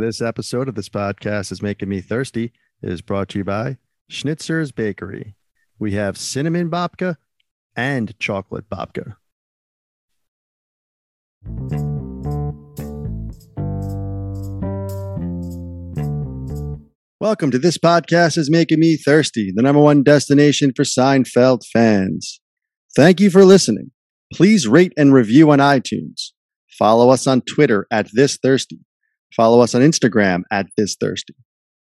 This episode of this podcast is making me thirsty. It is brought to you by Schnitzer's Bakery. We have cinnamon babka and chocolate babka. Welcome to this podcast is making me thirsty, the number one destination for Seinfeld fans. Thank you for listening. Please rate and review on iTunes. Follow us on Twitter at this thirsty. Follow us on Instagram at this thirsty.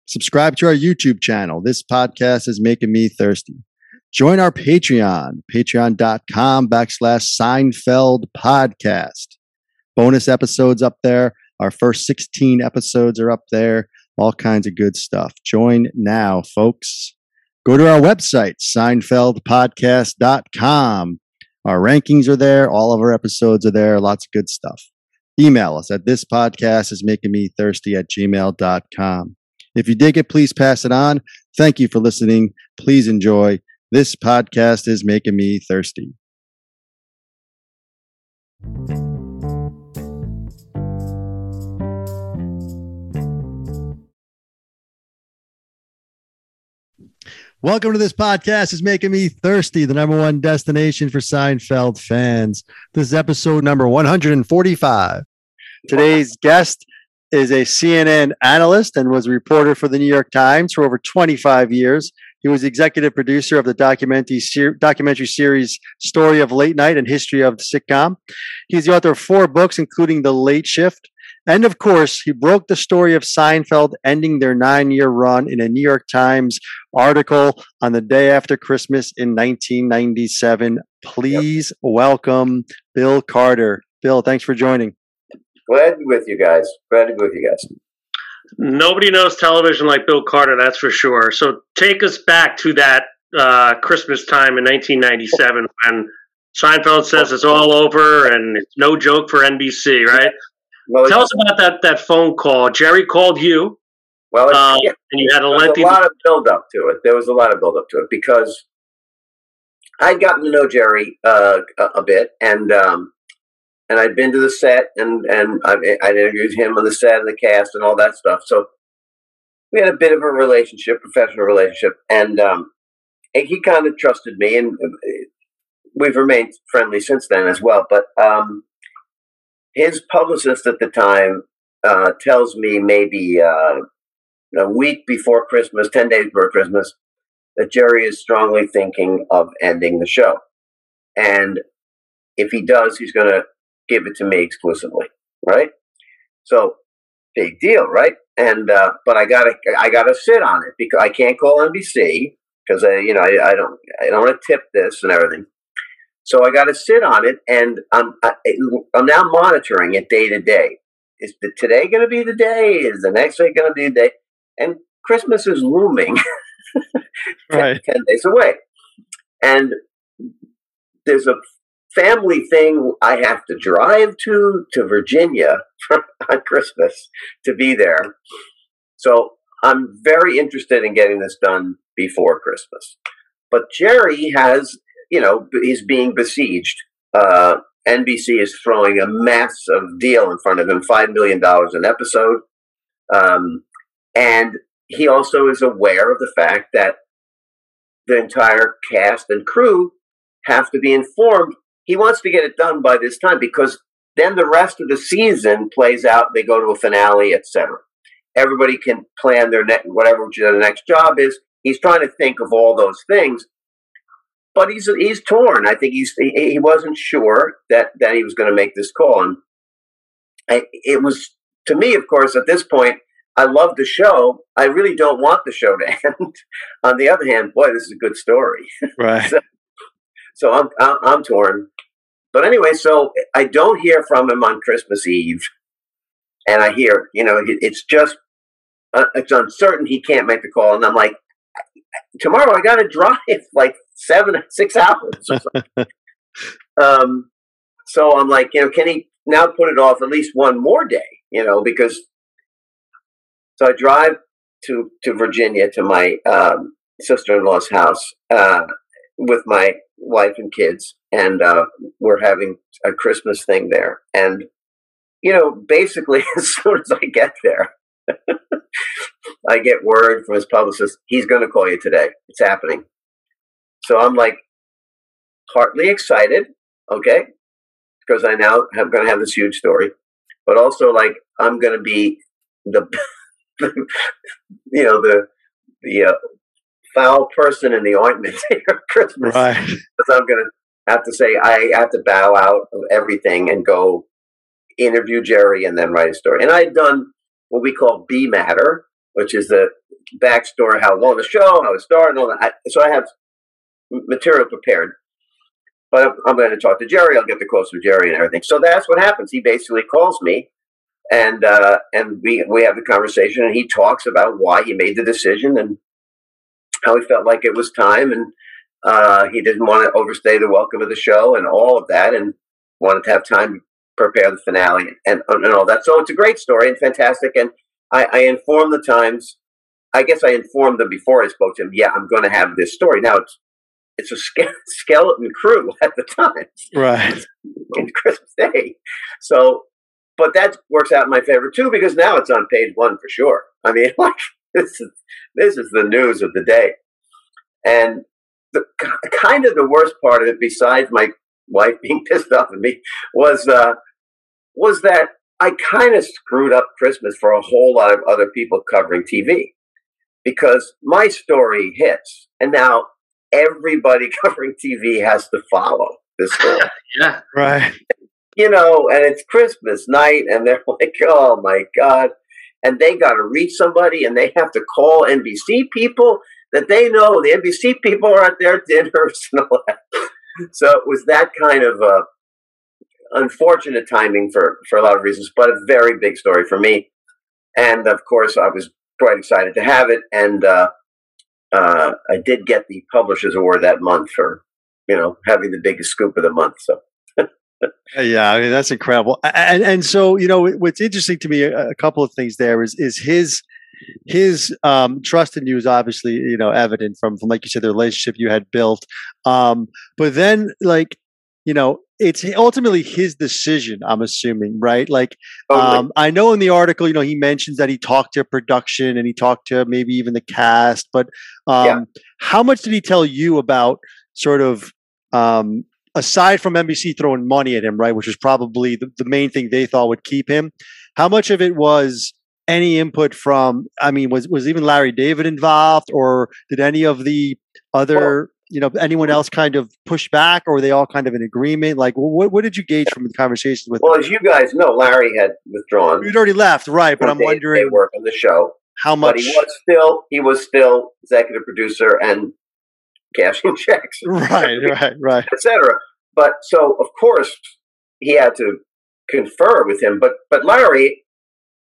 Subscribe to our YouTube channel. This podcast is making me thirsty. Join our Patreon, patreon.com backslash Seinfeld podcast. Bonus episodes up there. Our first 16 episodes are up there. All kinds of good stuff. Join now, folks. Go to our website, seinfeldpodcast.com. Our rankings are there. All of our episodes are there. Lots of good stuff. Email us at this podcast is making me thirsty at gmail.com. If you dig it, please pass it on. Thank you for listening. Please enjoy. This podcast is making me thirsty. Welcome to this podcast It's making me thirsty, the number one destination for Seinfeld fans. This is episode number 145. Today's guest is a CNN analyst and was a reporter for the New York Times for over 25 years. He was executive producer of the documentary, ser- documentary series Story of Late Night and History of the Sitcom. He's the author of four books, including The Late Shift. And of course, he broke the story of Seinfeld ending their nine year run in a New York Times article on the day after Christmas in 1997. Please yep. welcome Bill Carter. Bill, thanks for joining. Glad to be with you guys. Glad to be with you guys. Nobody knows television like Bill Carter, that's for sure. So take us back to that uh, Christmas time in 1997 when Seinfeld says it's all over and it's no joke for NBC, right? Well, Tell us about that that phone call. Jerry called you. Well, uh, yeah, and you had a lengthy. a lot of build up to it. There was a lot of build up to it because I'd gotten to know Jerry uh, a, a, bit, and um, and I'd been to the set, and and I, I interviewed him on the set and the cast and all that stuff. So we had a bit of a relationship, professional relationship, and um, he kind of trusted me, and uh, we've remained friendly since then as well. But um, his publicist at the time uh, tells me maybe uh, a week before Christmas, 10 days before Christmas, that Jerry is strongly thinking of ending the show. And if he does, he's going to give it to me exclusively, right? So, big deal, right? And uh, but I gotta I gotta sit on it because I can't call NBC because I you know I, I don't I don't want to tip this and everything. So I got to sit on it, and I'm I, I'm now monitoring it day to day. Is the, today going to be the day? Is the next day going to be the day? And Christmas is looming, right. ten days away, and there's a family thing I have to drive to to Virginia on Christmas to be there. So I'm very interested in getting this done before Christmas. But Jerry has you know, he's being besieged. Uh, NBC is throwing a massive deal in front of him, $5 million an episode. Um, and he also is aware of the fact that the entire cast and crew have to be informed. He wants to get it done by this time because then the rest of the season plays out. They go to a finale, etc. Everybody can plan their next whatever their next job is. He's trying to think of all those things but he's he's torn. I think he's he, he wasn't sure that that he was going to make this call, and I, it was to me, of course, at this point, I love the show. I really don't want the show to end. On the other hand, boy, this is a good story. Right. so, so I'm, I'm I'm torn. But anyway, so I don't hear from him on Christmas Eve, and I hear, you know, it's just uh, it's uncertain he can't make the call, and I'm like, tomorrow I got to drive like seven, or six hours. um, so I'm like, you know, can he now put it off at least one more day? You know, because so I drive to to Virginia to my um, sister in law's house uh, with my wife and kids, and uh, we're having a Christmas thing there. And you know, basically, as soon as I get there, I get word from his publicist, he's going to call you today. It's happening. So I'm like, partly excited, okay, because I now am going to have this huge story, but also like I'm going to be the, you know, the the uh, foul person in the ointment here Christmas. Right. Because I'm going to have to say I have to bow out of everything and go interview Jerry and then write a story. And I'd done what we call B matter, which is the backstory, how long the show, how it started, and all that. So I have material prepared. But I'm going to talk to Jerry. I'll get the quotes from Jerry and everything. So that's what happens. He basically calls me, and uh, and we we have the conversation, and he talks about why he made the decision and how he felt like it was time, and uh, he didn't want to overstay the welcome of the show, and all of that, and wanted to have time to prepare the finale and and all that. So it's a great story and fantastic. And I, I informed the Times. I guess I informed them before I spoke to him. Yeah, I'm going to have this story. Now it's it's a skeleton crew at the time, right? In Christmas Day, so but that works out in my favor too because now it's on page one for sure. I mean, like this is this is the news of the day, and the kind of the worst part of it, besides my wife being pissed off at me, was uh, was that I kind of screwed up Christmas for a whole lot of other people covering TV because my story hits, and now everybody covering TV has to follow this story. yeah, right. You know, and it's Christmas night, and they're like, "Oh my god!" And they got to reach somebody, and they have to call NBC people that they know. The NBC people are at their dinners and all that. So it was that kind of uh, unfortunate timing for for a lot of reasons, but a very big story for me. And of course, I was quite excited to have it, and uh, uh, I did get the Publishers Award that month for you know having the biggest scoop of the month. So. yeah, I mean that's incredible, and and so you know what's interesting to me a, couple of things there is is his his um, trust in you is obviously you know evident from from like you said the relationship you had built, um, but then like you know it's ultimately his decision i'm assuming right like um, i know in the article you know he mentions that he talked to production and he talked to maybe even the cast but um, yeah. how much did he tell you about sort of um, aside from nbc throwing money at him right which was probably the, the main thing they thought would keep him how much of it was any input from i mean was was even larry david involved or did any of the other you know anyone else kind of push back or were they all kind of in agreement? Like what, what did you gauge from the conversations with well them? as you guys know larry had withdrawn. He'd already left right but i'm wondering they work on the show. how much but he was still he was still executive producer and cashing checks. Right right right. Etc but so of course he had to confer with him but but larry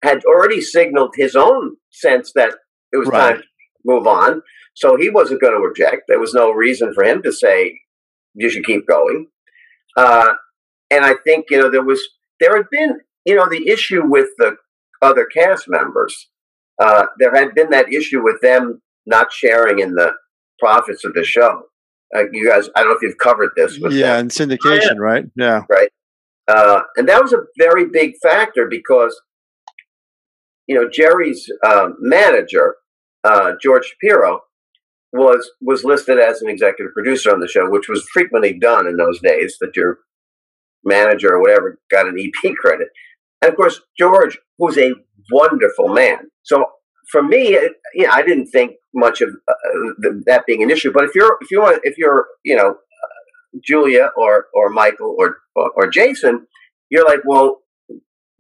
had already signaled his own sense that it was right. time to move on so he wasn't going to object. There was no reason for him to say, you should keep going. Uh, and I think, you know, there was, there had been, you know, the issue with the other cast members. Uh, there had been that issue with them not sharing in the profits of the show. Uh, you guys, I don't know if you've covered this. yeah, them. and syndication, yeah. right? Yeah. Right. Uh, and that was a very big factor because, you know, Jerry's um, manager, uh, George Shapiro, was was listed as an executive producer on the show, which was frequently done in those days. That your manager or whatever got an EP credit, and of course George, who's a wonderful man. So for me, it, you know, I didn't think much of uh, the, that being an issue. But if you're if you want if you're you know uh, Julia or or Michael or, or or Jason, you're like, well,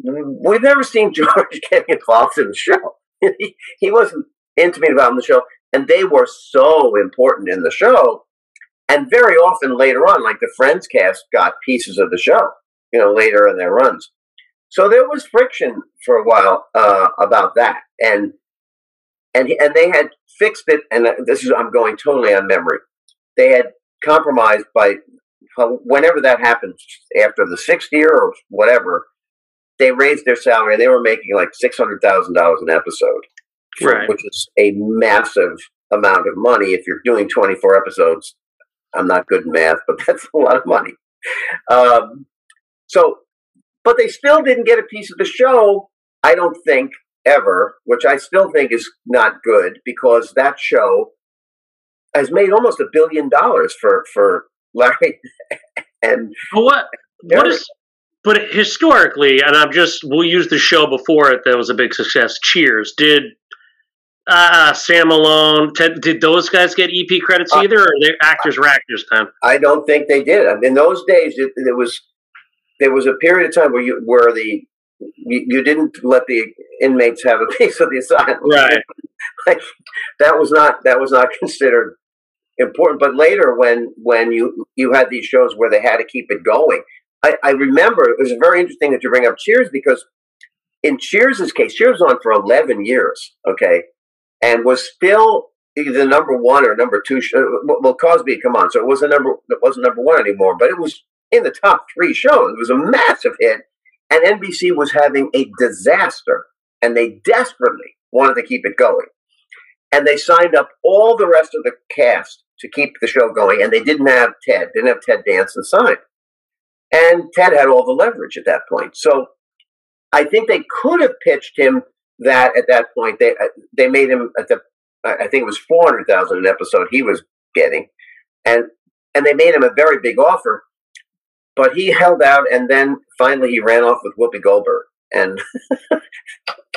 we've never seen George getting involved in the show. he, he wasn't intimate about in the show. And they were so important in the show. And very often later on, like the Friends cast got pieces of the show, you know, later in their runs. So there was friction for a while uh, about that, and and and they had fixed it. And this is I'm going totally on memory. They had compromised by whenever that happened after the sixth year or whatever. They raised their salary. and They were making like six hundred thousand dollars an episode, right. which is a massive amount of money. If you're doing 24 episodes, I'm not good in math, but that's a lot of money. Um, so, but they still didn't get a piece of the show, I don't think, ever, which I still think is not good because that show has made almost a billion dollars for for Larry and But what what is but historically, and I'm just we'll use the show before it that was a big success. Cheers. Did uh, Sam Malone, Ted, did those guys get EP credits Uh, either, or they actors were actors then? I don't think they did. I mean, in those days, it, there was there was a period of time where you where the you, you didn't let the inmates have a piece of the asylum. Right. like, that was not that was not considered important. But later, when when you you had these shows where they had to keep it going, I, I remember it was very interesting that you bring up Cheers because in Cheers' case, Cheers was on for eleven years. Okay, and was still either number one or number two. Show. Uh, well, Cosby, come on, so it wasn't number it wasn't number one anymore, but it was in the top three shows. It was a massive hit, and NBC was having a disaster, and they desperately wanted to keep it going, and they signed up all the rest of the cast to keep the show going, and they didn't have Ted, didn't have Ted Danson signed, and Ted had all the leverage at that point, so. I think they could have pitched him that at that point. They uh, they made him at the I think it was four hundred thousand an episode he was getting, and and they made him a very big offer, but he held out, and then finally he ran off with Whoopi Goldberg, and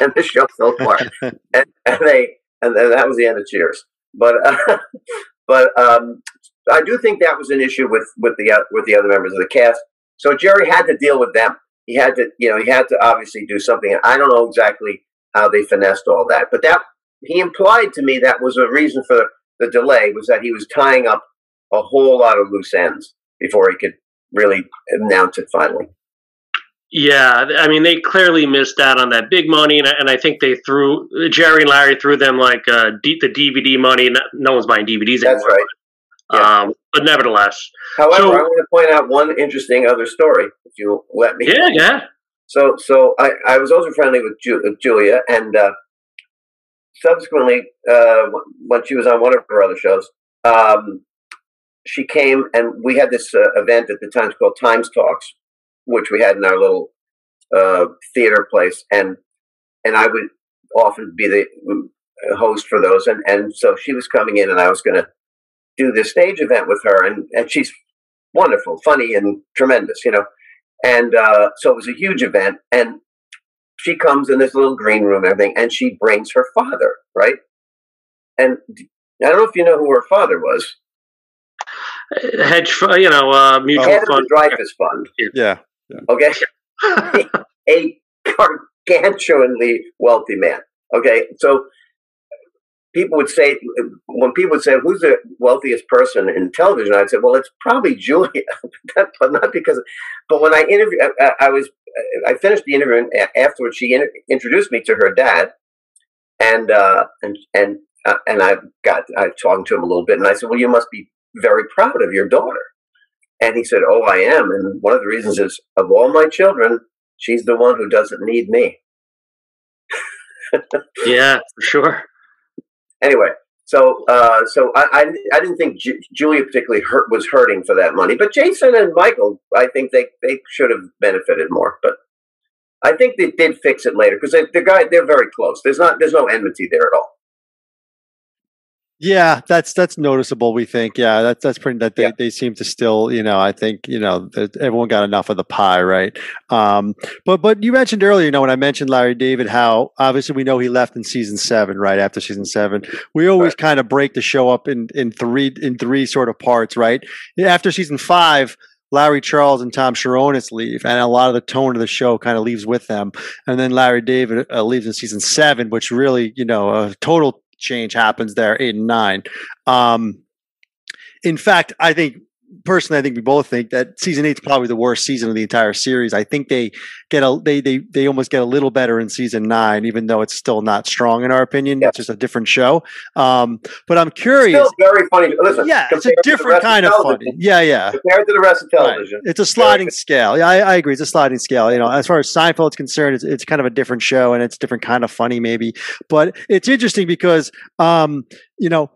and the show fell apart, and, and they and that was the end of Cheers. But uh, but um, I do think that was an issue with with the uh, with the other members of the cast. So Jerry had to deal with them. He had to, you know, he had to obviously do something. I don't know exactly how they finessed all that, but that he implied to me that was a reason for the delay was that he was tying up a whole lot of loose ends before he could really announce it finally. Yeah, I mean they clearly missed out on that big money, and I, and I think they threw Jerry and Larry threw them like uh, D, the DVD money. No, one's buying DVDs That's anymore. right. Yeah. Um, but nevertheless, However, So- I want to point out one interesting other story, if you let me. yeah, yeah. So, so I, I was also friendly with, Ju- with Julia, and uh, subsequently, uh, when she was on one of her other shows, um, she came and we had this uh, event at the times called Times Talks, which we had in our little uh, theater place, and and I would often be the uh, host for those, and and so she was coming in, and I was going to do this stage event with her, and and she's wonderful, funny, and tremendous, you know. And uh, so it was a huge event. And she comes in this little green room and everything, and she brings her father, right? And I don't know if you know who her father was. Hedge, fu- you know, uh, mutual Head fund. Dreyfus Fund, Yeah. okay? a gargantuanly wealthy man, okay? So people would say, when people would say, who's the wealthiest person in television? I'd say, well, it's probably Julia, but not because, but when I interviewed, I, I was, I finished the interview and afterwards she in, introduced me to her dad and, uh, and, and, uh, and I got, I talked to him a little bit and I said, well, you must be very proud of your daughter. And he said, oh, I am. And one of the reasons is of all my children, she's the one who doesn't need me. Yeah, for sure. Anyway, so uh, so I, I I didn't think Ju- Julia particularly hurt was hurting for that money, but Jason and Michael, I think they they should have benefited more. But I think they did fix it later because the guy they're very close. There's not there's no enmity there at all. Yeah, that's that's noticeable. We think, yeah, that's that's pretty. That they, Yeah. they seem to still, you know, I think, you know, that everyone got enough of the pie, right? Um, but but you mentioned earlier, you know, when I mentioned Larry David, how obviously we know he left in season seven, right after season seven. We always kind of break the show up in in three in three sort of parts, right? After season five. Larry Charles and Tom Cherones leave, and a lot of the tone of the show kind of leaves with them. And then Larry David uh, leaves in season seven, which really, you know, a total change happens there, eight and nine. Um, in fact, I think personally, I think we both think that season eight is probably the worst season of the entire series. I think they get a they they they almost get a little better in season nine, even though it's still not strong in our opinion. Yeah. It's just a different show. Um, but I'm curious. Still very funny. Listen, yeah, it's a compared to the different kind of television- funny. Yeah, yeah. Compared to the rest of television, Right. It's a sliding scale. Yeah, I, I agree. It's a sliding scale. You know, as far as Seinfeld's concerned, it's, it's kind of a different show and it's different kind of funny, maybe. But it's interesting because, um, you know,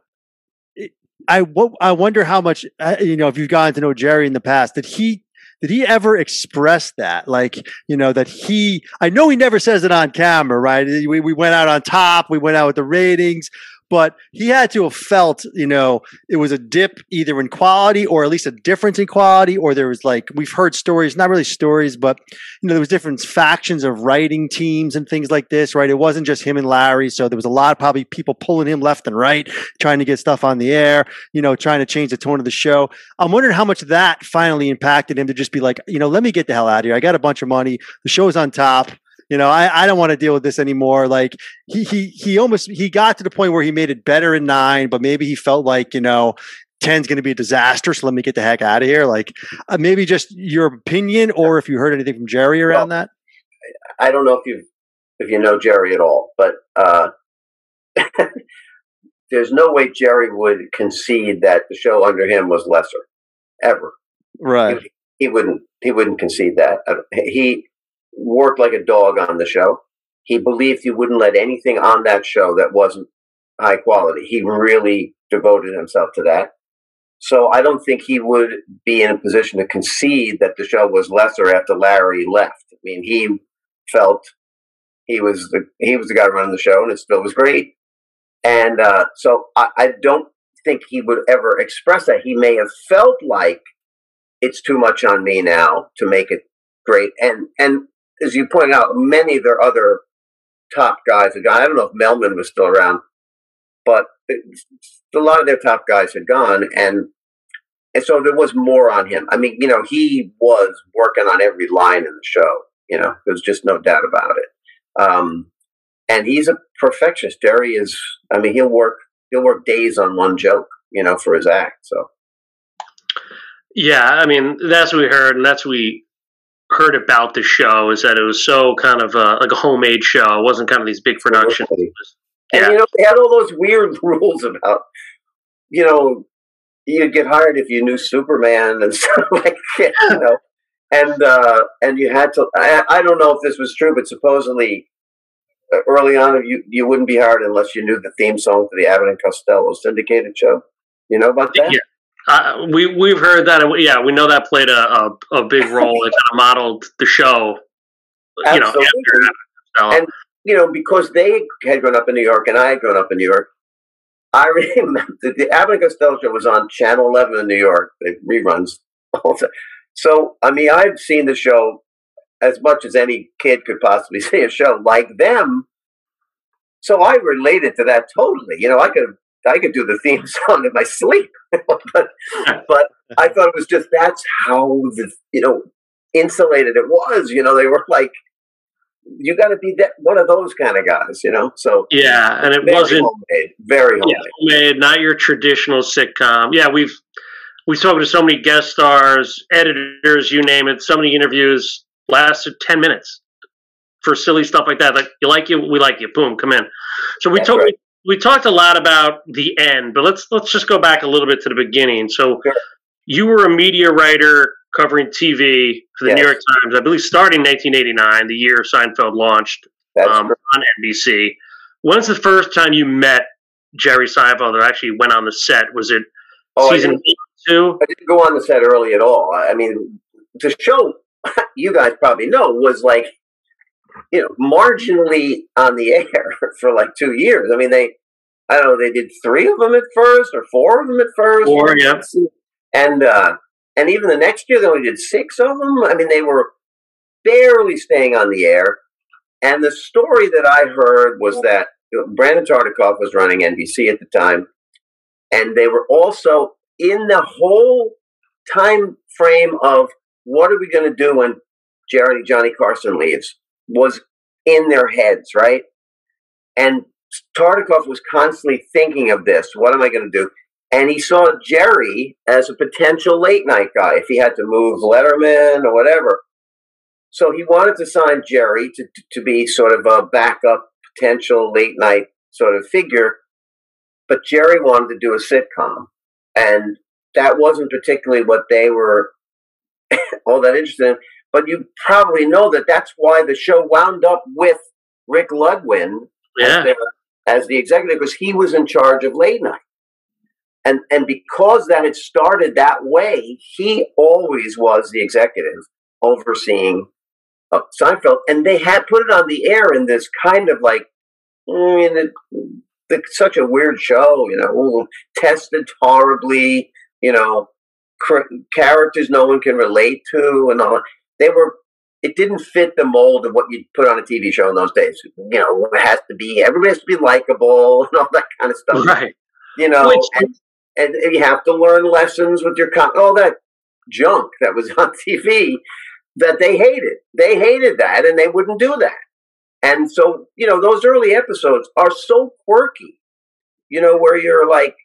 I I wonder how much uh, you know if you've gotten to know Jerry in the past. Did he did he ever express that? Like, you know, that he, I know he never says it on camera, right? We, we went out on top, we went out with the ratings, but he had to have felt, you know, it was a dip either in quality or at least a difference in quality, or there was like, we've heard stories, not really stories, but, you know, there was different factions of writing teams and things like this, right? It wasn't just him and Larry. So there was a lot of probably people pulling him left and right, trying to get stuff on the air, you know, trying to change the tone of the show. I'm wondering how much that finally impacted him to just be like, you know, let me get the hell out of here. I got a bunch of money. The show's on top you know, I, I don't want to deal with this anymore. Like he he he almost he got to the point where he made it better in nine, but maybe he felt like, you know, 10's going to be a disaster. So let me get the heck out of here. Like uh, maybe just your opinion or if you heard anything from Jerry around well, that. I don't know if you if you know Jerry at all, but uh, there's no way Jerry would concede that the show under him was lesser ever. Right. He, he wouldn't. He wouldn't concede that. Uh, he worked like a dog on the show. He believed he wouldn't let anything on that show that wasn't high quality. He really devoted himself to that. So I don't think he would be in a position to concede that the show was lesser after Larry left. I mean, he felt he was the he was the guy running the show, and it still was great. And uh, so I, I don't think he would ever express that. He may have felt like it's too much on me now to make it great, and and as you point out, many of their other top guys had gone. I don't know if Mehlman was still around, but a lot of their top guys had gone, and and so there was more on him. I mean, you know, he was working on every line in the show. You know, there's just no doubt about it. Um, and he's a perfectionist. Jerry is. I mean, he'll work he'll work days on one joke. You know, for his act. So. Yeah, I mean that's what we heard, and that's what we heard about the show is that it was so kind of uh, like a homemade show. It wasn't kind of these big productions. And yeah. you know, they had all those weird rules about, you know, you'd get hired if you knew Superman and stuff like that, you know. And uh, and you had to. I, I don't know if this was true, but supposedly uh, early on, you you wouldn't be hired unless you knew the theme song for the Abbott and Costello syndicated show. You know about that? Yeah. Uh, we we've heard that. Yeah, we know that played a a, a big role. it kind of modeled the show. You know, after, and you know because they had grown up in New York and I had grown up in New York. I remember the Abbott Costello show was on Channel 11 in New York. They reruns all the So I mean, I've seen the show as much as any kid could possibly see a show like them. So I related to that totally. You know, I could I could do the theme song in my sleep, but but I thought it was just that's how the you know insulated it was. You know, they were like, you got to be that one of those kind of guys. You know, so yeah, and it wasn't homemade, very homemade. Yeah, homemade, not your traditional sitcom. Yeah, we've we've spoken to so many guest stars, editors, you name it. So many interviews lasted ten minutes for silly stuff like that. Like you like you, we like you. Boom, come in. So we took right we talked a lot about the end, but let's let's just go back a little bit to the beginning. So, sure. you were a media writer covering TV for the yes. New York Times, I believe, starting 1989, the year Seinfeld launched um, on NBC. When's the first time you met Jerry Seinfeld that actually went on the set? Was it oh, season two? I didn't go on the set early at all. I mean, the show, you guys probably know, was like you know, marginally on the air for like two years. I mean, they, I don't know, they did three of them at first or four of them at first. Four, yeah. And, uh, and even the next year, they only did six of them. I mean, they were barely staying on the air. And the story that I heard was that Brandon Tartikoff was running NBC at the time, and they were also in the whole time frame of what are we going to do when Jerry Johnny Carson leaves? Was in their heads, right? And Tartikoff was constantly thinking of this. What am I going to do? And he saw Jerry as a potential late night guy if he had to move Letterman or whatever. So he wanted to sign Jerry to, to be sort of a backup potential late night sort of figure. But Jerry wanted to do a sitcom. And that wasn't particularly what they were all that interested in. But you probably know that that's why the show wound up with Rick Ludwin yeah. as, as the executive because he was in charge of late night. and and because that had started that way, he always was the executive overseeing uh, Seinfeld, and they had put it on the air in this kind of like, I mean, it, the, such a weird show, you know, ooh, tested horribly, you know, cr- characters no one can relate to, and all. They were. It didn't fit the mold of what you'd put on a TV show in those days. You know, it has to be everybody has to be likable and all that kind of stuff. Right. You know, Which- and, and you have to learn lessons with your con- all that junk that was on TV that they hated. They hated that, and they wouldn't do that. And so, you know, those early episodes are so quirky. You know, where you're like,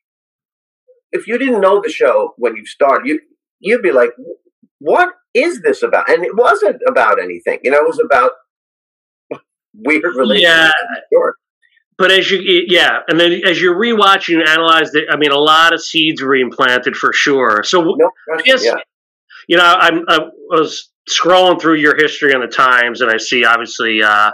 if you didn't know the show when you started, you you'd be like, "What is this about?" And it wasn't about anything. You know, it was about weird relationships. Yeah. Sure. But as you, yeah, and then as you're rewatching and analyze it, I mean, a lot of seeds were implanted for sure. So, No question. Yes. Yeah. you know, I'm, I was scrolling through your history on the Times, and I see obviously uh,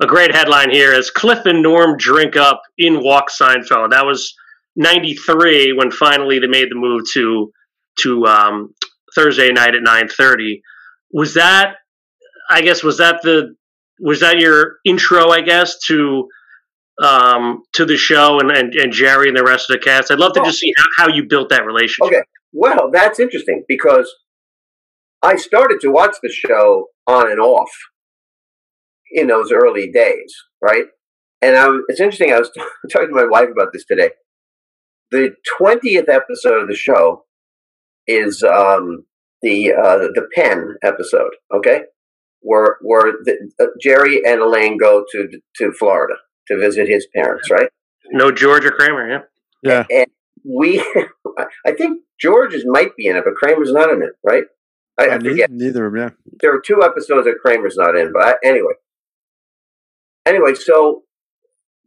a great headline here is Cliff and Norm drink up in Walk Seinfeld. That was '93 when finally they made the move to to um, Thursday night at 9:30. Was that, I guess, was that the was that your intro? I guess to um, to the show and, and and Jerry and the rest of the cast. I'd love to Oh. just see how, how you built that relationship. Okay. Well, that's interesting because I started to watch the show on and off in those early days, right? And I, was- it's interesting. I was talking to my wife about this today. The twentieth episode of the show is um, the uh, the pen episode. Okay, where where the, uh, Jerry and Elaine go to to Florida to visit his parents, right? No George or Kramer, yeah. Yeah. And we, I think George's might be in it, but Kramer's not in it, right? I, I Uh, ne- neither of them. Yeah. There are two episodes that Kramer's not in, but I, anyway. Anyway, so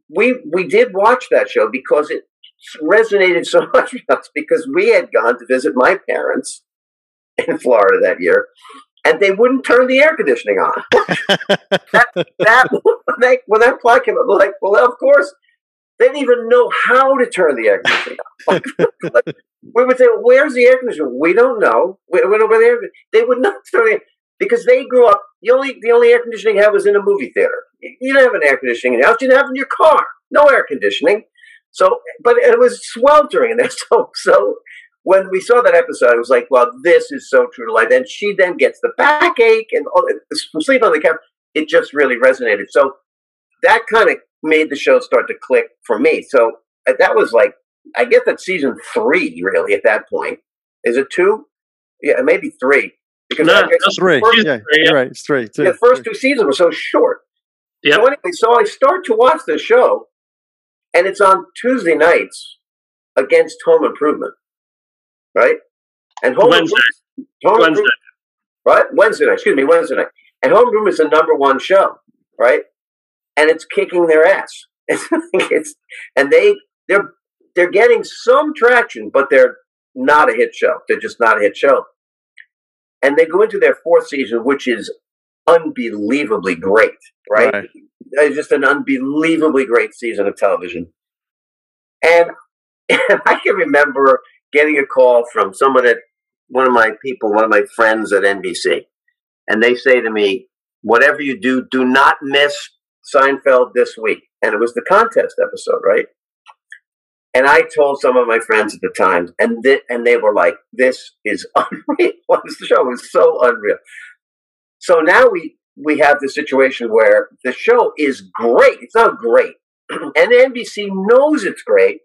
we we did watch that show because it resonated so much with us because we had gone to visit my parents in Florida that year, and they wouldn't turn the air conditioning on. that when, they, when that plot came up, like, well, of course, they didn't even know how to turn the air conditioning on. Like, we would say, "Where's the air conditioner?" We don't know. We, we don't know where the air. They would not turn it because they grew up. The only the only air conditioning you had was in a movie theater. You didn't have an air conditioning in your house. You didn't have it in your car. No air conditioning. So, but it was sweltering in there. So, so when we saw that episode, it was like, well, this is so true to life. And she then gets the backache and all, sleep on the couch. It just really resonated. So that kind of made the show start to click for me. So uh, that was like, I guess that's season three, really, at that point. Is it two? Yeah, maybe three. Because No, that's Three. First- yeah, three, you're right. It's three. Two. the first two seasons were so short. Yep. So anyway, so I start to watch the show, and it's on Tuesday nights against Home Improvement, right? And Home Wednesday. Home Wednesday. Right? Wednesday night, excuse me, Wednesday night. And Home Improvement is the number one show, right? And it's kicking their ass. It's, it's and they they're they're getting some traction, but they're not a hit show. They're just not a hit show. And they go into their fourth season, which is unbelievably great, right? Right. Just an unbelievably great season of television. And, and I can remember getting a call from someone at one of my people, one of my friends at NBC. And they say to me, whatever you do, do not miss Seinfeld this week. And it was the contest episode, right? And I told some of my friends at the time, and th- and they were like, "This is unreal." the show was so unreal. So now we we have the situation where the show is great. It's not great, and NBC knows it's great.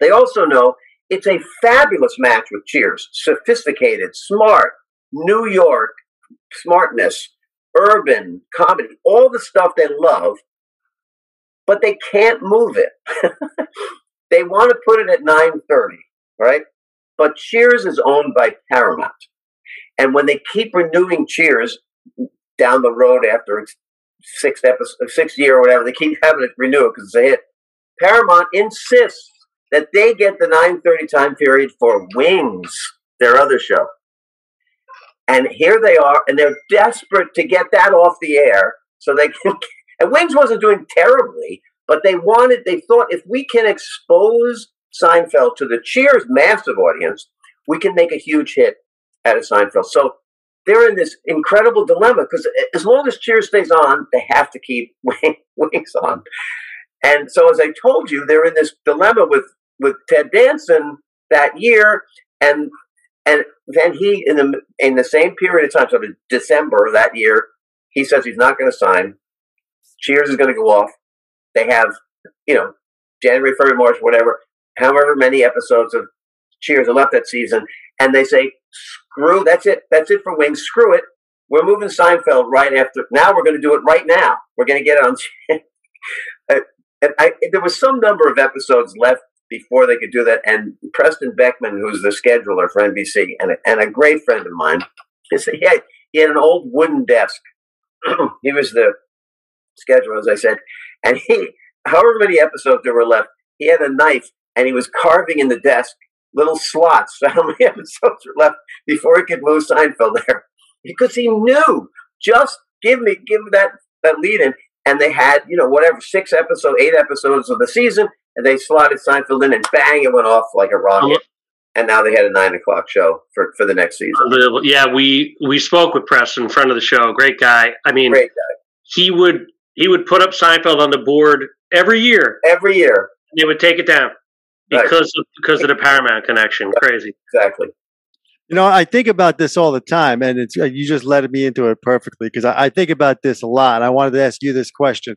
They also know it's a fabulous match with Cheers. Sophisticated, smart, New York smartness, urban comedy, all the stuff they love, but they can't move it. they want to put it at 9:30, right? But Cheers is owned by Paramount. And when they keep renewing Cheers down the road after its sixth episode, sixth year or whatever, they keep having it renew because it's a hit. Paramount insists that they get the 9:30 time period for Wings, their other show. And here they are, and they're desperate to get that off the air so they can. And Wings wasn't doing terribly, but they wanted, they thought if we can expose Seinfeld to the Cheers massive audience, we can make a huge hit out of Seinfeld. So they're in this incredible dilemma because as long as Cheers stays on, they have to keep Wings on. And so, as I told you, they're in this dilemma with with Ted Danson that year, and and then he in the in the same period of time, so December that year, he says he's not going to sign. Cheers is going to go off. They have, you know, January, February, March, whatever, however many episodes of Cheers are left that season, and they say, "Screw that's it. That's it for Wings. Screw it. We're moving Seinfeld right after. Now we're going to do it right now. We're going to get it on." and I, there was some number of episodes left before they could do that. And Preston Beckman, who's the scheduler for NBC and a, and a great friend of mine, he, said he, had, he had an old wooden desk. he was the scheduler, as I said. And he, however many episodes there were left, he had a knife and he was carving in the desk little slots how many episodes were left before he could move Seinfeld there. Because he knew, just give me, give me that, that lead in and they had you know whatever six episodes, eight episodes of the season, and they slotted Seinfeld in, and bang, it went off like a rocket. And now they had a nine o'clock show for, for the next season. Yeah, we we spoke with Preston, front of the show, great guy. I mean, great guy. He would he would put up Seinfeld on the board every year. Every year, they would take it down because right. of because of the Paramount connection. Crazy. Exactly. You know, I think about this all the time, and it's you just led me into it perfectly because I, I, think about this a lot. I wanted to ask you this question: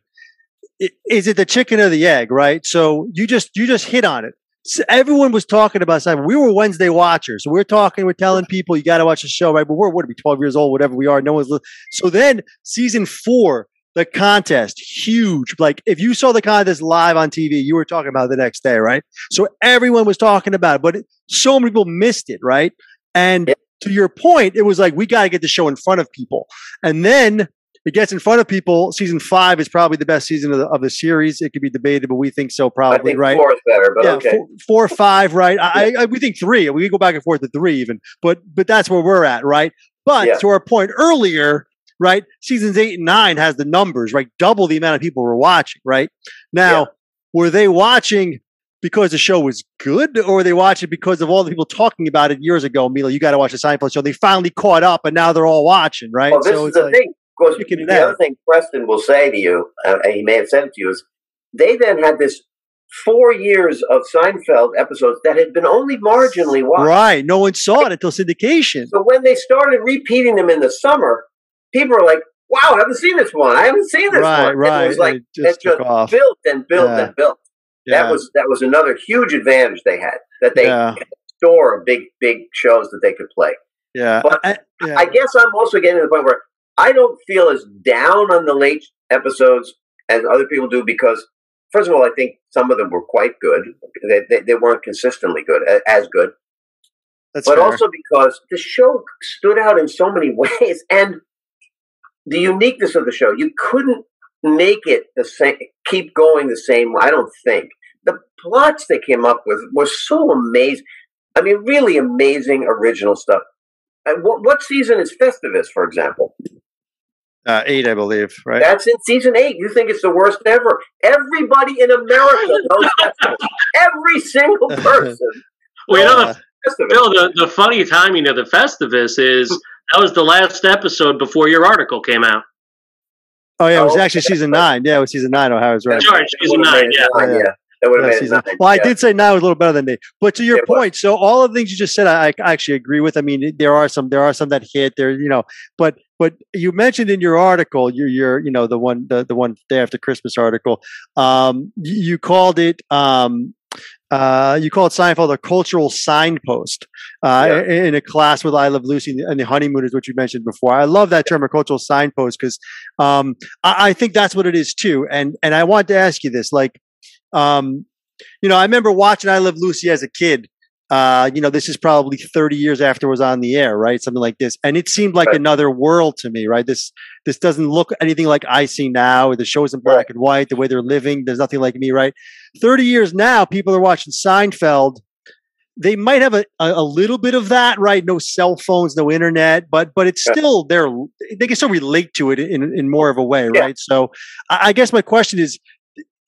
Is it the chicken or the egg? Right. So you just you just hit on it. So everyone was talking about Simon. We were Wednesday watchers, so we're talking, we're telling people you got to watch the show, right? But we're what are we, twelve years old, whatever we are. No one's so then season four, the contest, huge. Like if you saw the contest live on TV, you were talking about the next day, right? So everyone was talking about it, but it, so many people missed it, right? And yeah. to your point, it was like, we got to get the show in front of people. And then it gets in front of people. Season five is probably the best season of the, of the series. It could be debated, but we think so, probably, think right? Four is better, but yeah, okay. Four, four or five, right? Yeah. I, I, we think three. We go back and forth to three, even, but but that's where we're at, right? But yeah. to our point earlier, right? Seasons eight and nine has the numbers, right? Double the amount of people were watching, right? Now, were they watching because the show was good, or were they watch it because of all the people talking about it years ago? Mila, you got to watch the Seinfeld show. They finally caught up, and now they're all watching, right? Well, this so is the like, thing. Of course, the that. other thing Preston will say to you, uh, and he may have said it to you, is they then had this four years of Seinfeld episodes that had been only marginally watched. Right. No one saw it until syndication. So when they started repeating them in the summer, people are like, wow, I haven't seen this one. I haven't seen this right, one. Right, it was like, it just, it just built and built yeah. and built. Yeah. That was that was another huge advantage they had that they yeah. store big big shows that they could play. Yeah, but I, yeah. I guess I'm also getting to the point where I don't feel as down on the late episodes as other people do because first of all, I think some of them were quite good. They they, they weren't consistently good as good. That's but fair. also because the show stood out in so many ways and the uniqueness of the show. You couldn't make it the same, keep going the same. I don't think the plots they came up with were so amazing. I mean, really amazing original stuff. What, what season is Festivus, for example? Uh, eight, I believe. Right. That's in season eight. You think it's the worst ever? Everybody in America knows Festivus. Every single person. well, you know, Bill, the, the funny timing of the Festivus is that was the last episode before your article came out. Oh yeah, it was oh, actually season nine. Yeah, it was season nine. Ohio's right. Sorry, season nine. Yeah. yeah. yeah. That would have yeah, Well, I did say nine was a little better than eight. But to your it point, so all of the things you just said, I, I, actually agree with. I mean, there are some, there are some that hit there, you know, but but you mentioned in your article, your your you know the one the the one day after Christmas article, um, you called it um, uh, you call it Seinfeld a cultural signpost uh, yeah. in, in, a class with I Love Lucy and the Honeymooners, which you mentioned before. I love that term, a cultural signpost, because um, I, I, think that's what it is too. And and I want to ask you this, like, um, you know, I remember watching I Love Lucy as a kid, uh, you know, this is probably 30 years after it was on the air, right? Something like this. And it seemed like right. another world to me, right? This this doesn't look anything like I see now. The show's in black right. and white, the way they're living, there's nothing like me, right? 30 years now, people are watching Seinfeld. They might have a, a, little bit of that, right? No cell phones, no internet, but but it's still there. They can still relate to it in, in more of a way, yeah. right? So I, I guess my question is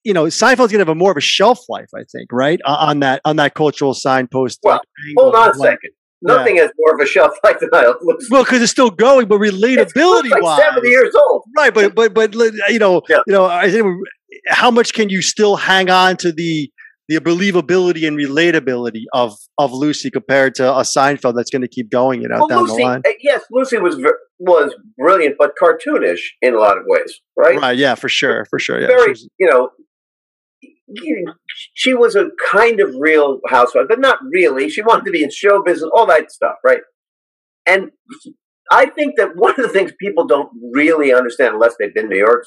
you know, Seinfeld's gonna have a more of a shelf life, I think, right? on that on that cultural signpost. Well, hold on a second. Nothing yeah. has more of a shelf life than I looks. Well, because it's still going, but relatability like wise, seventy years old, right? But but but you know, yeah. you know, I think how much can you still hang on to the the believability and relatability of of Lucy compared to a Seinfeld that's going to keep going, you know, well, down Lucy, the line. Uh, yes, Lucy was was brilliant, but cartoonish in a lot of ways, right? Right. Yeah, for sure, for sure. Yeah, very, you know, she was a kind of real housewife, but not really. She wanted to be in show business, all that stuff, right? And I think that one of the things people don't really understand, unless they've been New York,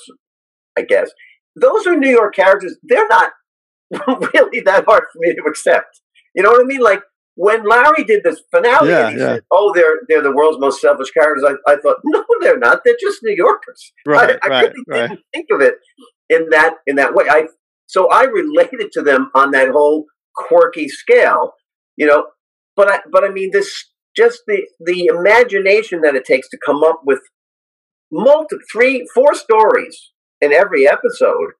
I guess, those are New York characters. They're not really that hard for me to accept. You know what I mean? Like when Larry did this finale, yeah, and he yeah. said, "Oh, they're they're the world's most selfish characters." I, I thought, no, they're not. They're just New Yorkers. Right, I, I right, really right. didn't think of it in that in that way. I so I related to them on that whole quirky scale, you know. But I but I mean this just the the imagination that it takes to come up with multiple three four stories in every episode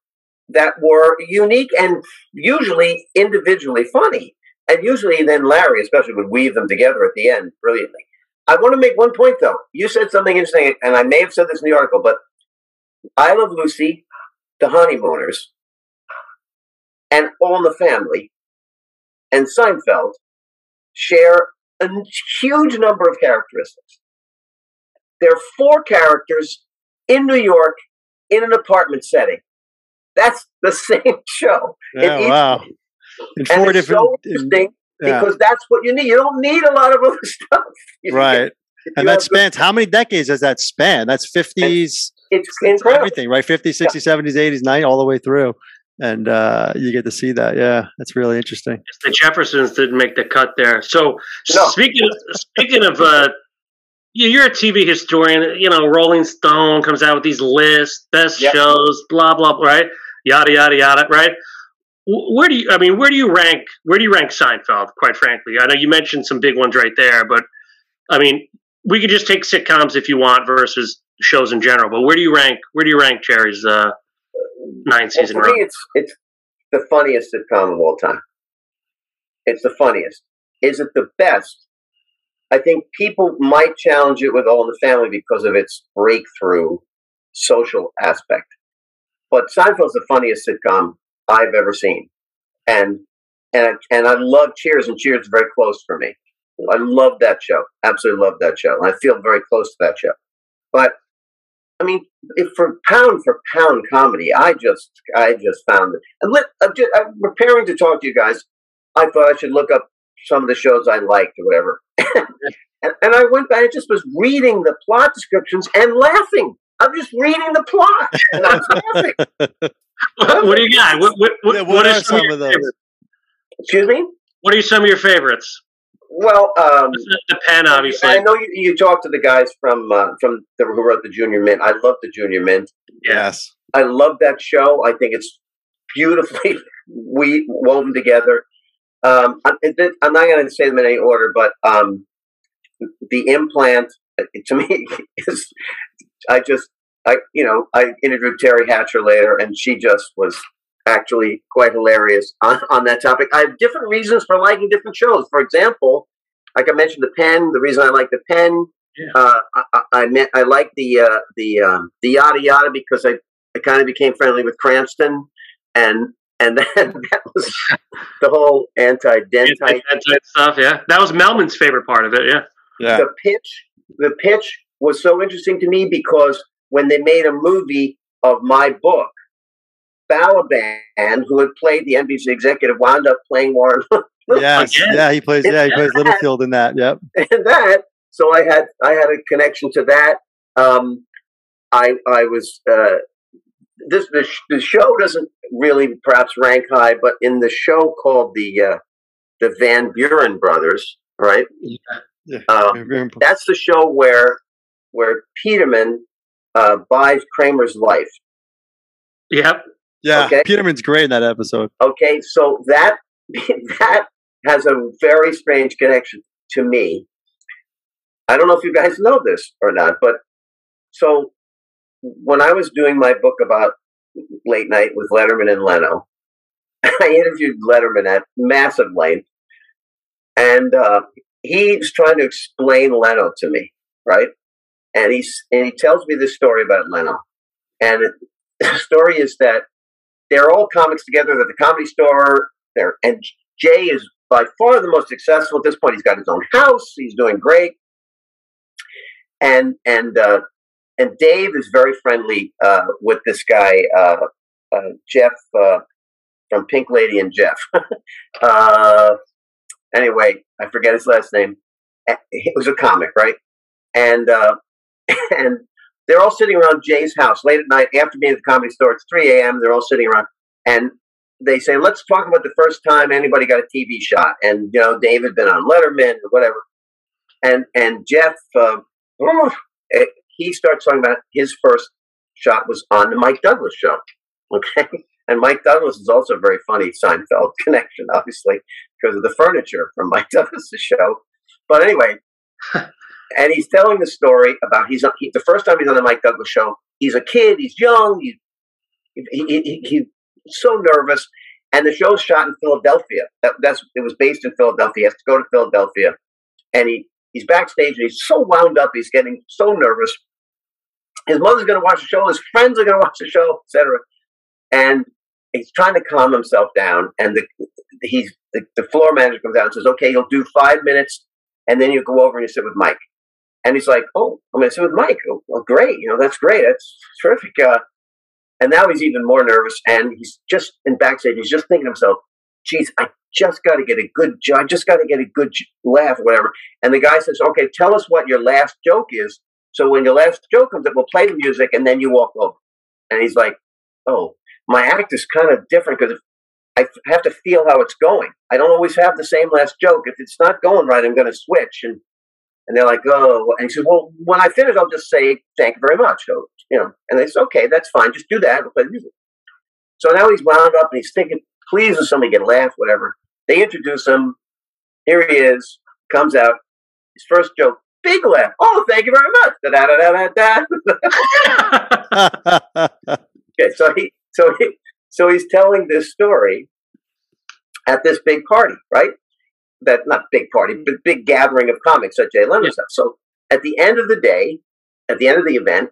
that were unique and usually individually funny. And usually then Larry especially would weave them together at the end brilliantly. I want to make one point though. You said something interesting, and I may have said this in the article, but I Love Lucy, The Honeymooners, and All in the Family and Seinfeld share a huge number of characteristics. There are four characters in New York in an apartment setting. That's the same show. Yeah, in wow. In four different. So interesting in, yeah. because that's what you need. You don't need a lot of other stuff. right. and that spans good. how many decades does that span? That's 50s. It's, incredible. Everything, right? 50s, 60s, yeah. 70s, 80s, 90s, all the way through. And uh, you get to see that. Yeah, that's really interesting. The Jeffersons didn't make the cut there. So no. speaking of, speaking of uh, you're a TV historian. You know, Rolling Stone comes out with these lists, best yep. shows, blah blah, blah, right? Yada yada yada, right? Where do you? I mean, where do you rank? Where do you rank Seinfeld? Quite frankly, I know you mentioned some big ones right there, but I mean, we could just take sitcoms if you want versus shows in general. But where do you rank? Where do you rank Jerry's uh, nine season run? It's it's the funniest sitcom of all time. It's the funniest. Is it the best? I think people might challenge it with All in the Family because of its breakthrough social aspect. But Seinfeld's the funniest sitcom I've ever seen, and and and I love Cheers, and Cheers is very close for me. I love that show, absolutely love that show, and I feel very close to that show. But I mean, if for pound for pound comedy, I just I just found it. And let, I'm, just, I'm preparing to talk to you guys. I thought I should look up some of the shows I liked or whatever. and, and, I went back and just was reading the plot descriptions and laughing. I'm just reading the plot and I'm laughing. what, what, do you got? What, what, what, yeah, what are, are some, some of those? Favorites? Excuse me? What are some of your favorites? Well, um, the pen, obviously. I know you, you talked to the guys from uh, from the, who wrote the Junior Mint. I love the Junior Mint. Yes, I love that show. I think it's beautifully we woven together. Um, I'm not going to say them in any order, but um, the implant uh, to me is I just I you know I interviewed Teri Hatcher later, and she just was actually quite hilarious on, on that topic. I have different reasons for liking different shows. For example, like I mentioned, the pen. The reason I like the pen, yeah. uh, I, I meant I like the uh, the um, the yada yada because I I kind of became friendly with Cranston, and and then that was the whole anti-dentite stuff. Yeah, that was Mehlman's favorite part of it. Yeah, yeah. The pitch, the pitch was so interesting to me because when they made a movie of my book, Balaban, who had played the NBC executive, wound up playing Warren. yes, yeah, he plays. Yeah, he plays Littlefield in that. Yep. And that, so I had I had a connection to that. Um, I I was uh, this the, the show doesn't really perhaps rank high, but in the show called the uh, the Van Buren brothers, right? Yeah. yeah. Um, that's the show where where Peterman uh, buys Kramer's life. Yep. Yeah, okay? Peterman's great in that episode. Okay, so that that has a very strange connection to me. I don't know if you guys know this or not, but so when I was doing my book about late night with Letterman and Leno. I interviewed Letterman at massive length, and uh, he's trying to explain Leno to me, right? And he's and he tells me this story about Leno, and it, the story is that they're all comics together at the comedy store. There, and Jay is by far the most successful at this point. He's got his own house. He's doing great, and and uh, and Dave is very friendly uh, with this guy uh, uh Jeff uh, from Pink Lady and Jeff. Uh, anyway, I forget his last name. It was a comic, right? And and they're all sitting around Jay's house late at night after being at the comedy store. It's 3 a.m. They're all sitting around, and they say, "Let's talk about the first time anybody got a TV shot." And you know, David been on Letterman or whatever, and and Jeff, uh, he starts talking about his first shot was on the Mike Douglas show. Okay, and Mike Douglas is also a very funny Seinfeld connection, obviously because of the furniture from Mike Douglas' show. But anyway, and he's telling the story about he's he, the first time he's on the Mike Douglas show. He's a kid. He's young. He, he, he, he's so nervous. And the show's shot in Philadelphia. That, that's it was based in Philadelphia. He has to go to Philadelphia, and he he's backstage and he's so wound up. He's getting so nervous. His mother's going to watch the show. His friends are going to watch the show, etc. And he's trying to calm himself down. And the he's the, the floor manager comes out and says, "Okay, you'll do five minutes, and then you go over and you sit with Mike." And he's like, "Oh, I'm going to sit with Mike. Oh, well, great. You know, that's great. That's terrific." Uh, and now he's even more nervous, and he's just in backstage. He's just thinking to himself, "Geez, I just got to get a good joke. I just got to get a good laugh, or whatever." And the guy says, "Okay, tell us what your last joke is." So when your last joke comes up, we'll play the music, and then you walk over. And he's like, "Oh, my act is kind of different because I have to feel how it's going. I don't always have the same last joke. If it's not going right, I'm going to switch." And and they're like, "Oh," and he said, "Well, when I finish, I'll just say thank you very much." So, you know, and they said, "Okay, that's fine. Just do that. We'll play the music." So now he's wound up and he's thinking, please, with somebody a laugh, whatever. They introduce him. Here he is. Comes out. His first joke, big laugh. Oh, thank you very much. Da da da da da. okay, so he so he so he's telling this story at this big party, right? That not big party, but big gathering of comics at Jay Leno's yeah. So at the end of the day, at the end of the event,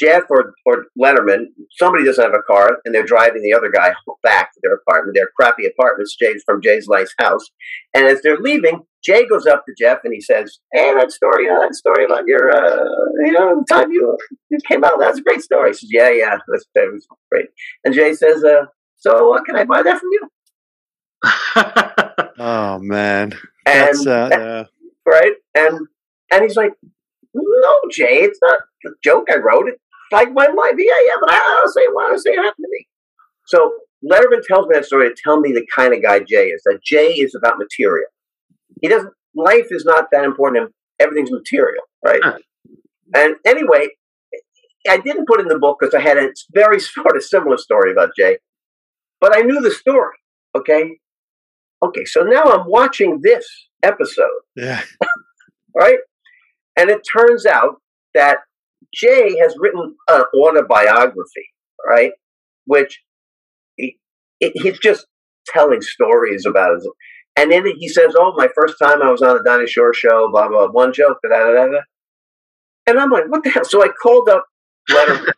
Jeff or, or Letterman, somebody doesn't have a car, and they're driving the other guy back to their apartment, their crappy apartments, Jay's from Jay's nice house. And as they're leaving, Jay goes up to Jeff and he says, "Hey, that story, uh, that story about your, uh, you know, the time you, you came out, that's a great story." He says, "Yeah, yeah, that's, that was great." And Jay says, uh, "So, uh, can I buy that from you?" oh man, and uh, yeah. right, and and he's like, "No, Jay, it's not a joke. I wrote it like my life. Yeah, yeah, but I don't say what I say it happened to me." So Letterman tells me that story to tell me the kind of guy Jay is. That Jay is about material he doesn't. Life is not that important. Everything's material, right? Huh. And anyway, I didn't put in the book because I had a very sort of similar story about Jay, but I knew the story. Okay, okay. So now I'm watching this episode. Yeah. right, and it turns out that Jay has written an autobiography, right? Which he, it, he's just telling stories about his and then he says, "Oh, my first time I was on the Dinah Shore show, blah blah, one joke, da da da da." And I'm like, "What the hell?" So I called up letter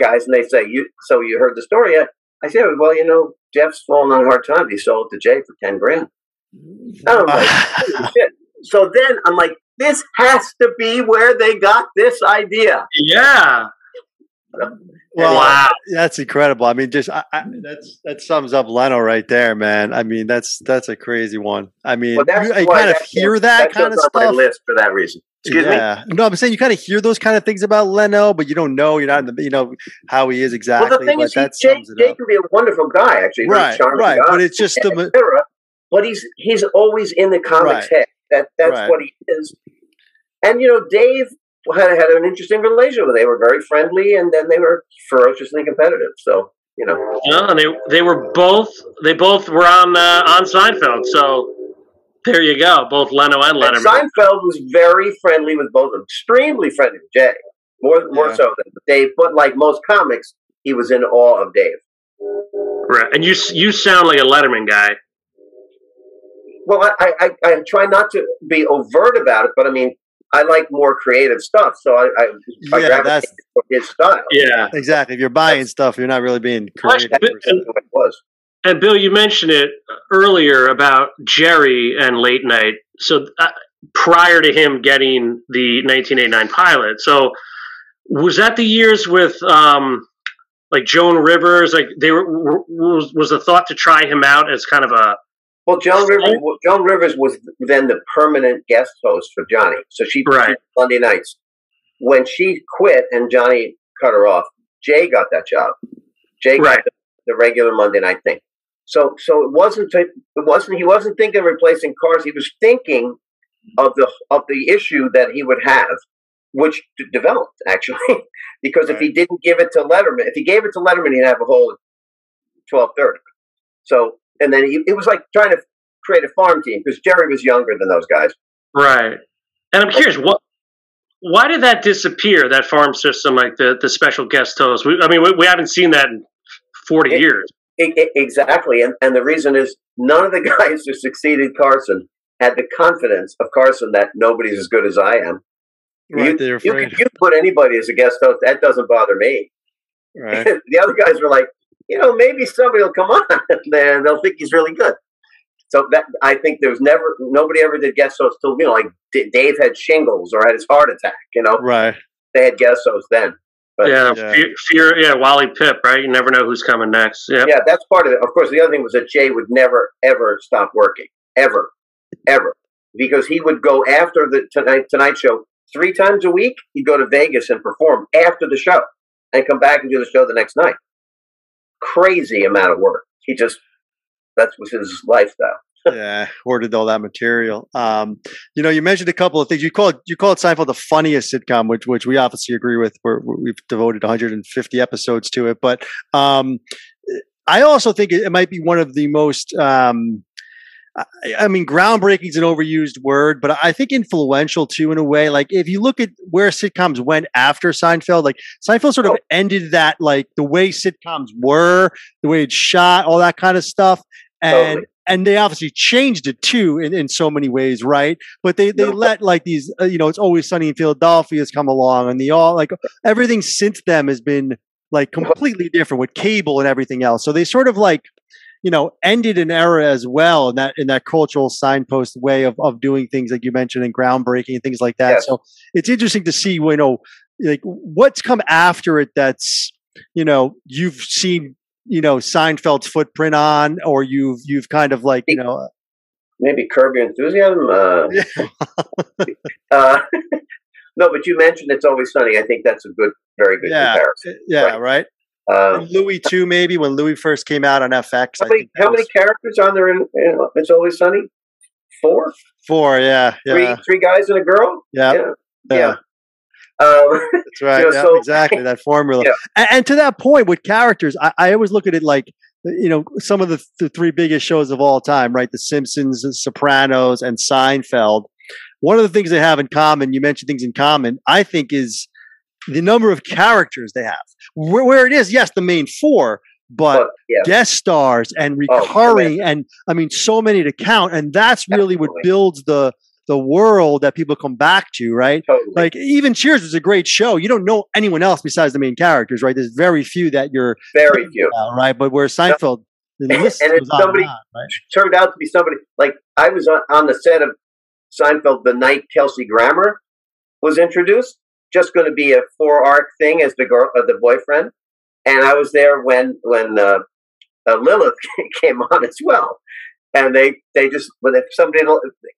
guys, and they say, "You so you heard the story?" yet?" I said, "Well, you know, Jeff's fallen on hard times. He sold it to Jay for ten grand." And I'm like, "Shit!" So then I'm like, "This has to be where they got this idea." Yeah. Well, wow, that's incredible. I mean, just I, I, that's that sums up Leno right there, man. I mean, that's that's a crazy one. I mean, well, you, you kind of hear that, that kind of stuff. list for that reason. Excuse yeah. me. No, I'm saying you kind of hear those kind of things about Leno, but you don't know. You're not in the, you know how he is exactly. Well, the thing is, he, Jake, Jake can be a wonderful guy, actually, right? Right, guy, but it's just the. But he's he's always in the comics right. head. That that's right. what he is. And you know, Dave had, had an interesting relationship. They were very friendly, and then they were ferociously competitive. So you know, yeah, they they were both they both were on uh, on Seinfeld. So there you go, both Leno and Letterman. And Seinfeld was very friendly with both of them, extremely friendly with Jay, more more yeah. so than Dave. But like most comics, he was in awe of Dave. Right, and you you sound like a Letterman guy. Well, I, I, I try not to be overt about it, but I mean, I like more creative stuff, so I, I, I Yeah, gravitate that's- his style. Yeah, Exactly. If you're buying stuff, you're not really being creative. But- per se. That's what it was. and Bill, you mentioned it earlier about Jerry and late night. So uh, prior to him getting the 1989 pilot, so was that the years with um, like Joan Rivers? Like they were was was the thought to try him out as kind of a Well, Joan Rivers, Joan Rivers was then the permanent guest host for Johnny, so she Right. Monday nights. When she quit and Johnny cut her off, Jay got that job. Jay Right. the regular Monday night thing. So, so it wasn't. It wasn't. He wasn't thinking of replacing cars. He was thinking of the of the issue that he would have, which d- developed actually. because if he didn't give it to Letterman, if he gave it to Letterman, he'd have a hole at twelve thirty. So, and then he, it was like trying to create a farm team because Jerry was younger than those guys. right. And I'm curious, what why did that disappear? That farm system, like the the special guest host. We, I mean, we, we haven't seen that in 40 It- years. I- I- exactly, and and the reason is none of the guys who succeeded Carson had the confidence of Carson that nobody's as good as I am. Right. you, you, you put anybody as a guest host, that doesn't bother me. Right. the other guys were like, you know, maybe somebody will come on and they'll think he's really good. So that I think there was never nobody ever did guest hosts till you know like D- Dave had shingles or had his heart attack. You know, Right. they had guest hosts then. But- yeah, Yeah. Fear, fear, yeah, Wally Pipp, right? You never know who's coming next. Yeah, Yeah, that's part of it. Of course, the other thing was that Jay would never ever stop working, ever, ever, because he would go after the Tonight Tonight Show three times a week. He'd go to Vegas and perform after the show, and come back and do the show the next night. Crazy amount of work. He just that was his lifestyle. Yeah, hoarded all that material. Um, you know, you mentioned a couple of things. You call it you call it Seinfeld the funniest sitcom, which which we obviously agree with. We're, we've devoted 150 episodes to it, but um, I also think it, it might be one of the most. Um, I, I mean, groundbreaking is an overused word, but I think influential too in a way. Like if you look at where sitcoms went after Seinfeld, like Seinfeld sort of Oh. ended that, like the way sitcoms were, the way it's shot, all that kind of stuff, and Totally. And they obviously changed it too in, in so many ways, right? But they they let like these, uh, you know, it's always sunny in Philadelphia has come along, and the all like everything since them has been like completely different with cable and everything else. So they sort of like you know ended an era as well in that in that cultural signpost way of of doing things like you mentioned and groundbreaking and things like that. Yes. So it's interesting to see you know like what's come after it that's you know you've seen you know Seinfeld's footprint on or you've you've kind of like you know Maybe Curb Your Enthusiasm. Uh, uh, no, but you mentioned it's always sunny. I think that's a good, very good Yeah. comparison. yeah Right. right, Um, Louis too maybe when Louis first came out on FX How I many, think how many characters are there in, in It's Always Sunny? Four? four yeah yeah Three three guys and a girl? yeah Yeah. yeah. yeah. Um, That's right. know, yeah, so- exactly. That formula. Yeah. And, and to that point with characters, I, I always look at it like, you know, some of the, the three biggest shows of all time, right? The Simpsons, The Sopranos, and Seinfeld. One of the things they have in common, you mentioned things in common, I think is the number of characters they have. Where, where it is, yes, the main four, but but, yeah. guest stars and Oh, recurring and I mean so many to count and that's really what builds the the world that people come back to, right? Totally. Like even Cheers was a great show. You don't know anyone else besides the main characters, right? There's very few that you're very few. uh, right, but where Seinfeld the And goes somebody- and on, right? Turned out to be somebody like I was on, on the set of Seinfeld the night Kelsey Grammer was introduced. Just going to be a four arc thing as the girl, uh, the boyfriend, and I was there when when uh, uh, Lilith came on as well. And they they just when if somebody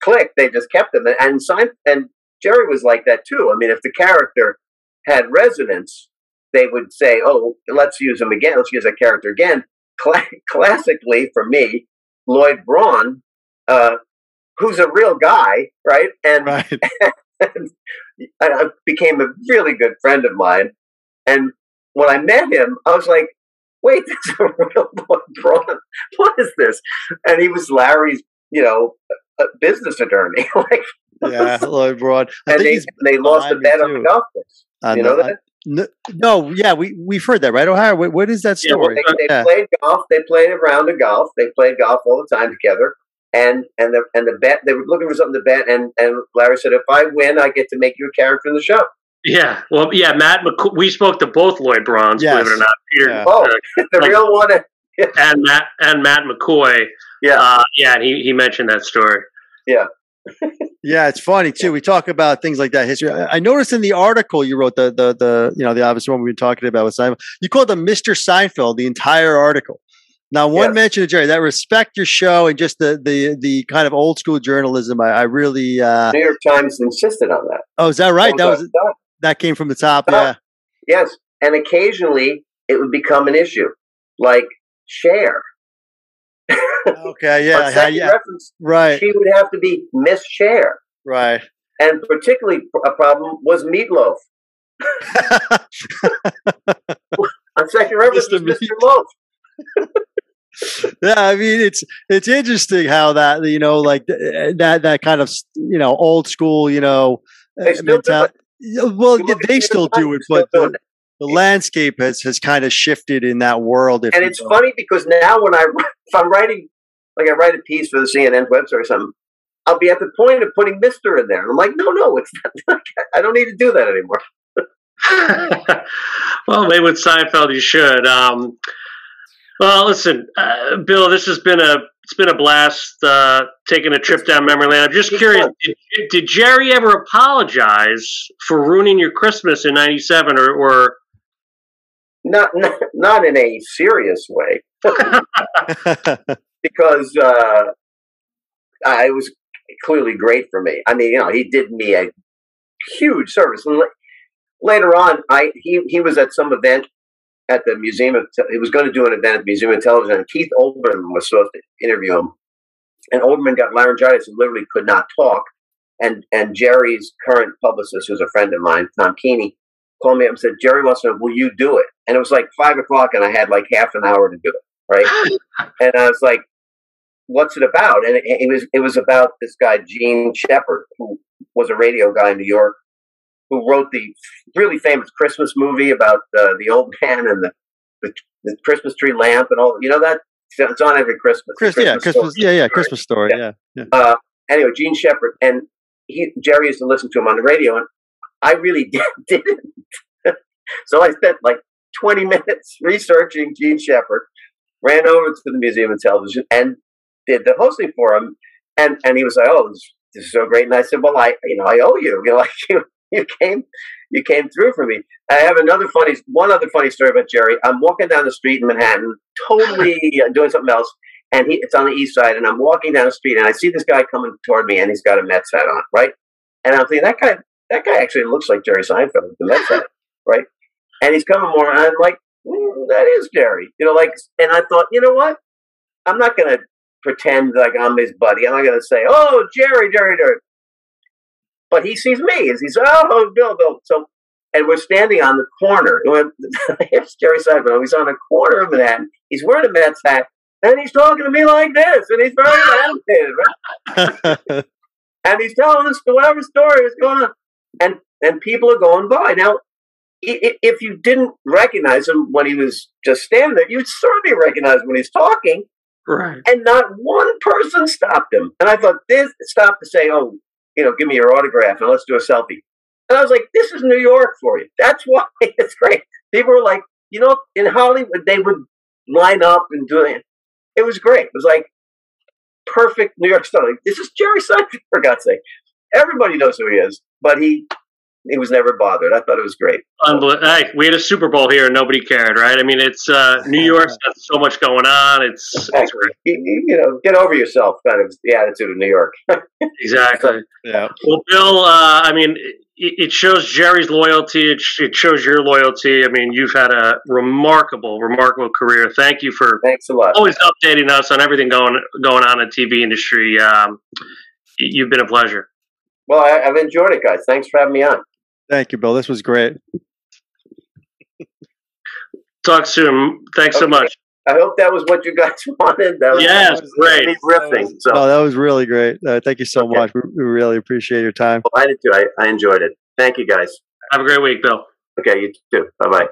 clicked, they just kept them. And Sein, and Jerry was like that too. I mean, if the character had resonance, they would say, "Oh, let's use him again. Let's use that character again." Cla- classically, for me, Lloyd Braun, uh, who's a real guy, right? And, Right. and I became a really good friend of mine. And when I met him, I was like, "Wait, that's a real Lloyd Braun. What is this?" And he was Larry's, you know, a business attorney. like, Yeah, Lloyd Braun. I and think they, he's they lost a behind me, bet on the golf course. on you the- know on- that? No, no, yeah, we we've heard that, right? Ohio, what, what is that Yeah, story? They, they Yeah. played golf. They played a round of golf. They played golf all the time together. And and the and the bet they were looking for something to bet. And and Larry said, if I win, I get to make you a character in the show. Yeah, well, yeah, Matt. McCoy, we spoke to both Lloyd Brauns, Yes. believe it or not, Peter Yeah. Oh, uh, the Like- real one. and Matt and Matt McCoy. Yeah. uh, yeah, and he he mentioned that story. Yeah, yeah, it's funny too. We talk about things like that history. I I noticed in the article you wrote, the the the you know the obvious one we've been talking about with Seinfeld. You called him Mr. Seinfeld the entire article. Now, one Yes. mention of Jerry that respect your show and just the the the kind of old school journalism. I, I really. uh New York Times insisted on that. Oh, is that right? That was done. That came from the top. Yeah. Yes, and occasionally it would become an issue, like Cher. Okay. On Yeah. yeah. Right. she would have to be Miss Cher, Right. and particularly a problem was Meatloaf. On second reference, Mr. Mr. Loaf. yeah, I mean it's it's interesting how that you know like that that kind of you know old school you know They uh, still it. Yeah, Well, You yeah, they still do it, but still doing the, the landscape has has kind of shifted in that world. If And it's will. funny because now when I if I'm writing like I write a piece for the CNN website or something, I'll be at the point of putting Mister in there, and I'm like, no, no, it's not. I don't need to do that anymore. well, maybe with Seinfeld you should. Um, well, listen, uh, Bill, this has been a it's been a blast uh, taking a trip down memory lane. I'm just curious, did, did Jerry ever apologize for ruining your Christmas in '97, or, or Not not, not in a serious way, because uh, I, it was clearly great for me. I mean, you know, he did me a huge service. And la- later on, I he he was at some event at the Museum of he was going to do an event at the Museum of Television, and Keith Olbermann was supposed to interview him, and Olbermann got laryngitis and literally could not talk. And and Jerry's current publicist, who's a friend of mine, Tom Keaney, called me up and said, Jerry wants to know, will you do it? And it was like five o'clock, and I had like half an hour to do it, right? and I was like, "What's it about?" And it, it was it was about this guy Jean Shepherd, who was a radio guy in New York, who wrote the really famous Christmas movie about uh, the old man and the, the the Christmas tree lamp and all. You know that it's on every Christmas. Chris, The yeah, Christmas, story. yeah, yeah, Christmas story, Yeah. yeah, yeah. Uh, anyway, Jean Shepherd and he Jerry used to listen to him on the radio, and I really did, didn't. so I spent like 20 minutes researching Jean Shepherd, ran over to the Museum of Television, and did the hosting for him. And and he was like, "Oh, this, this is so great." And I said, "Well, I you know I owe you. You know, like you you came you came through for me." I have another funny one other funny story about Jerry. I'm walking down the street in Manhattan, totally doing something else and he, it's on the east side, and I'm walking down the street, and I see this guy coming toward me, and he's got a Mets hat on, right? And I'm thinking that guy, that guy actually looks like Jerry Seinfeld the Mets hat, right? And he's coming more, and I'm like, mm, that is Jerry, you know, like, and I thought, you know what? I'm not gonna pretend like I'm his buddy. I'm not gonna say, oh, Jerry, Jerry, Jerry. But he sees me, and he's, oh, oh Bill, Bill. So, and we're standing on the corner. It's Jerry Seinfeld. He's on the corner of Manhattan. He's wearing a Mets hat. And he's talking to me like this, and he's very animated, right? And he's telling us whatever story is going on, and and people are going by. Now, i- i- if you didn't recognize him when he was just standing there, you'd certainly recognize him when he's talking, right? and not one person stopped him. And I thought this stopped to say, "Oh, you know, give me your autograph and let's do a selfie." And I was like, "This is New York for you. That's why it's great." People were like, you know, in Hollywood they would line up and do it. It was great. It was like perfect New York style. Like, this is Jerry Seinfeld, for God's sake. Everybody knows who he is, but he he was never bothered. I thought it was great. Unbel- hey, we had a Super Bowl here and nobody cared, right? I mean, it's uh, New York's got so much going on. It's, it's Exactly. great. You, you- you know, get over yourself. Kind of the attitude of New York. exactly. yeah. Well, Bill, uh, I mean, it, it shows Jerry's loyalty. It, it shows your loyalty. I mean, you've had a remarkable, remarkable career. Thank you for Thanks a lot. always updating us on everything going going on in the TV industry. Um, you've been a pleasure. Well, I, I've enjoyed it, guys. Thanks for having me on. Thank you, Bill. This was great. Talk soon. Thanks so much. I hope that was what you guys wanted. That was Yes, that was- great. me riffing. So No, that was really great. Uh, thank you so Okay. much. We, we really appreciate your time. I did too. I, I enjoyed it. Thank you, guys. Have a great week, Bill. Okay, you too. Bye bye.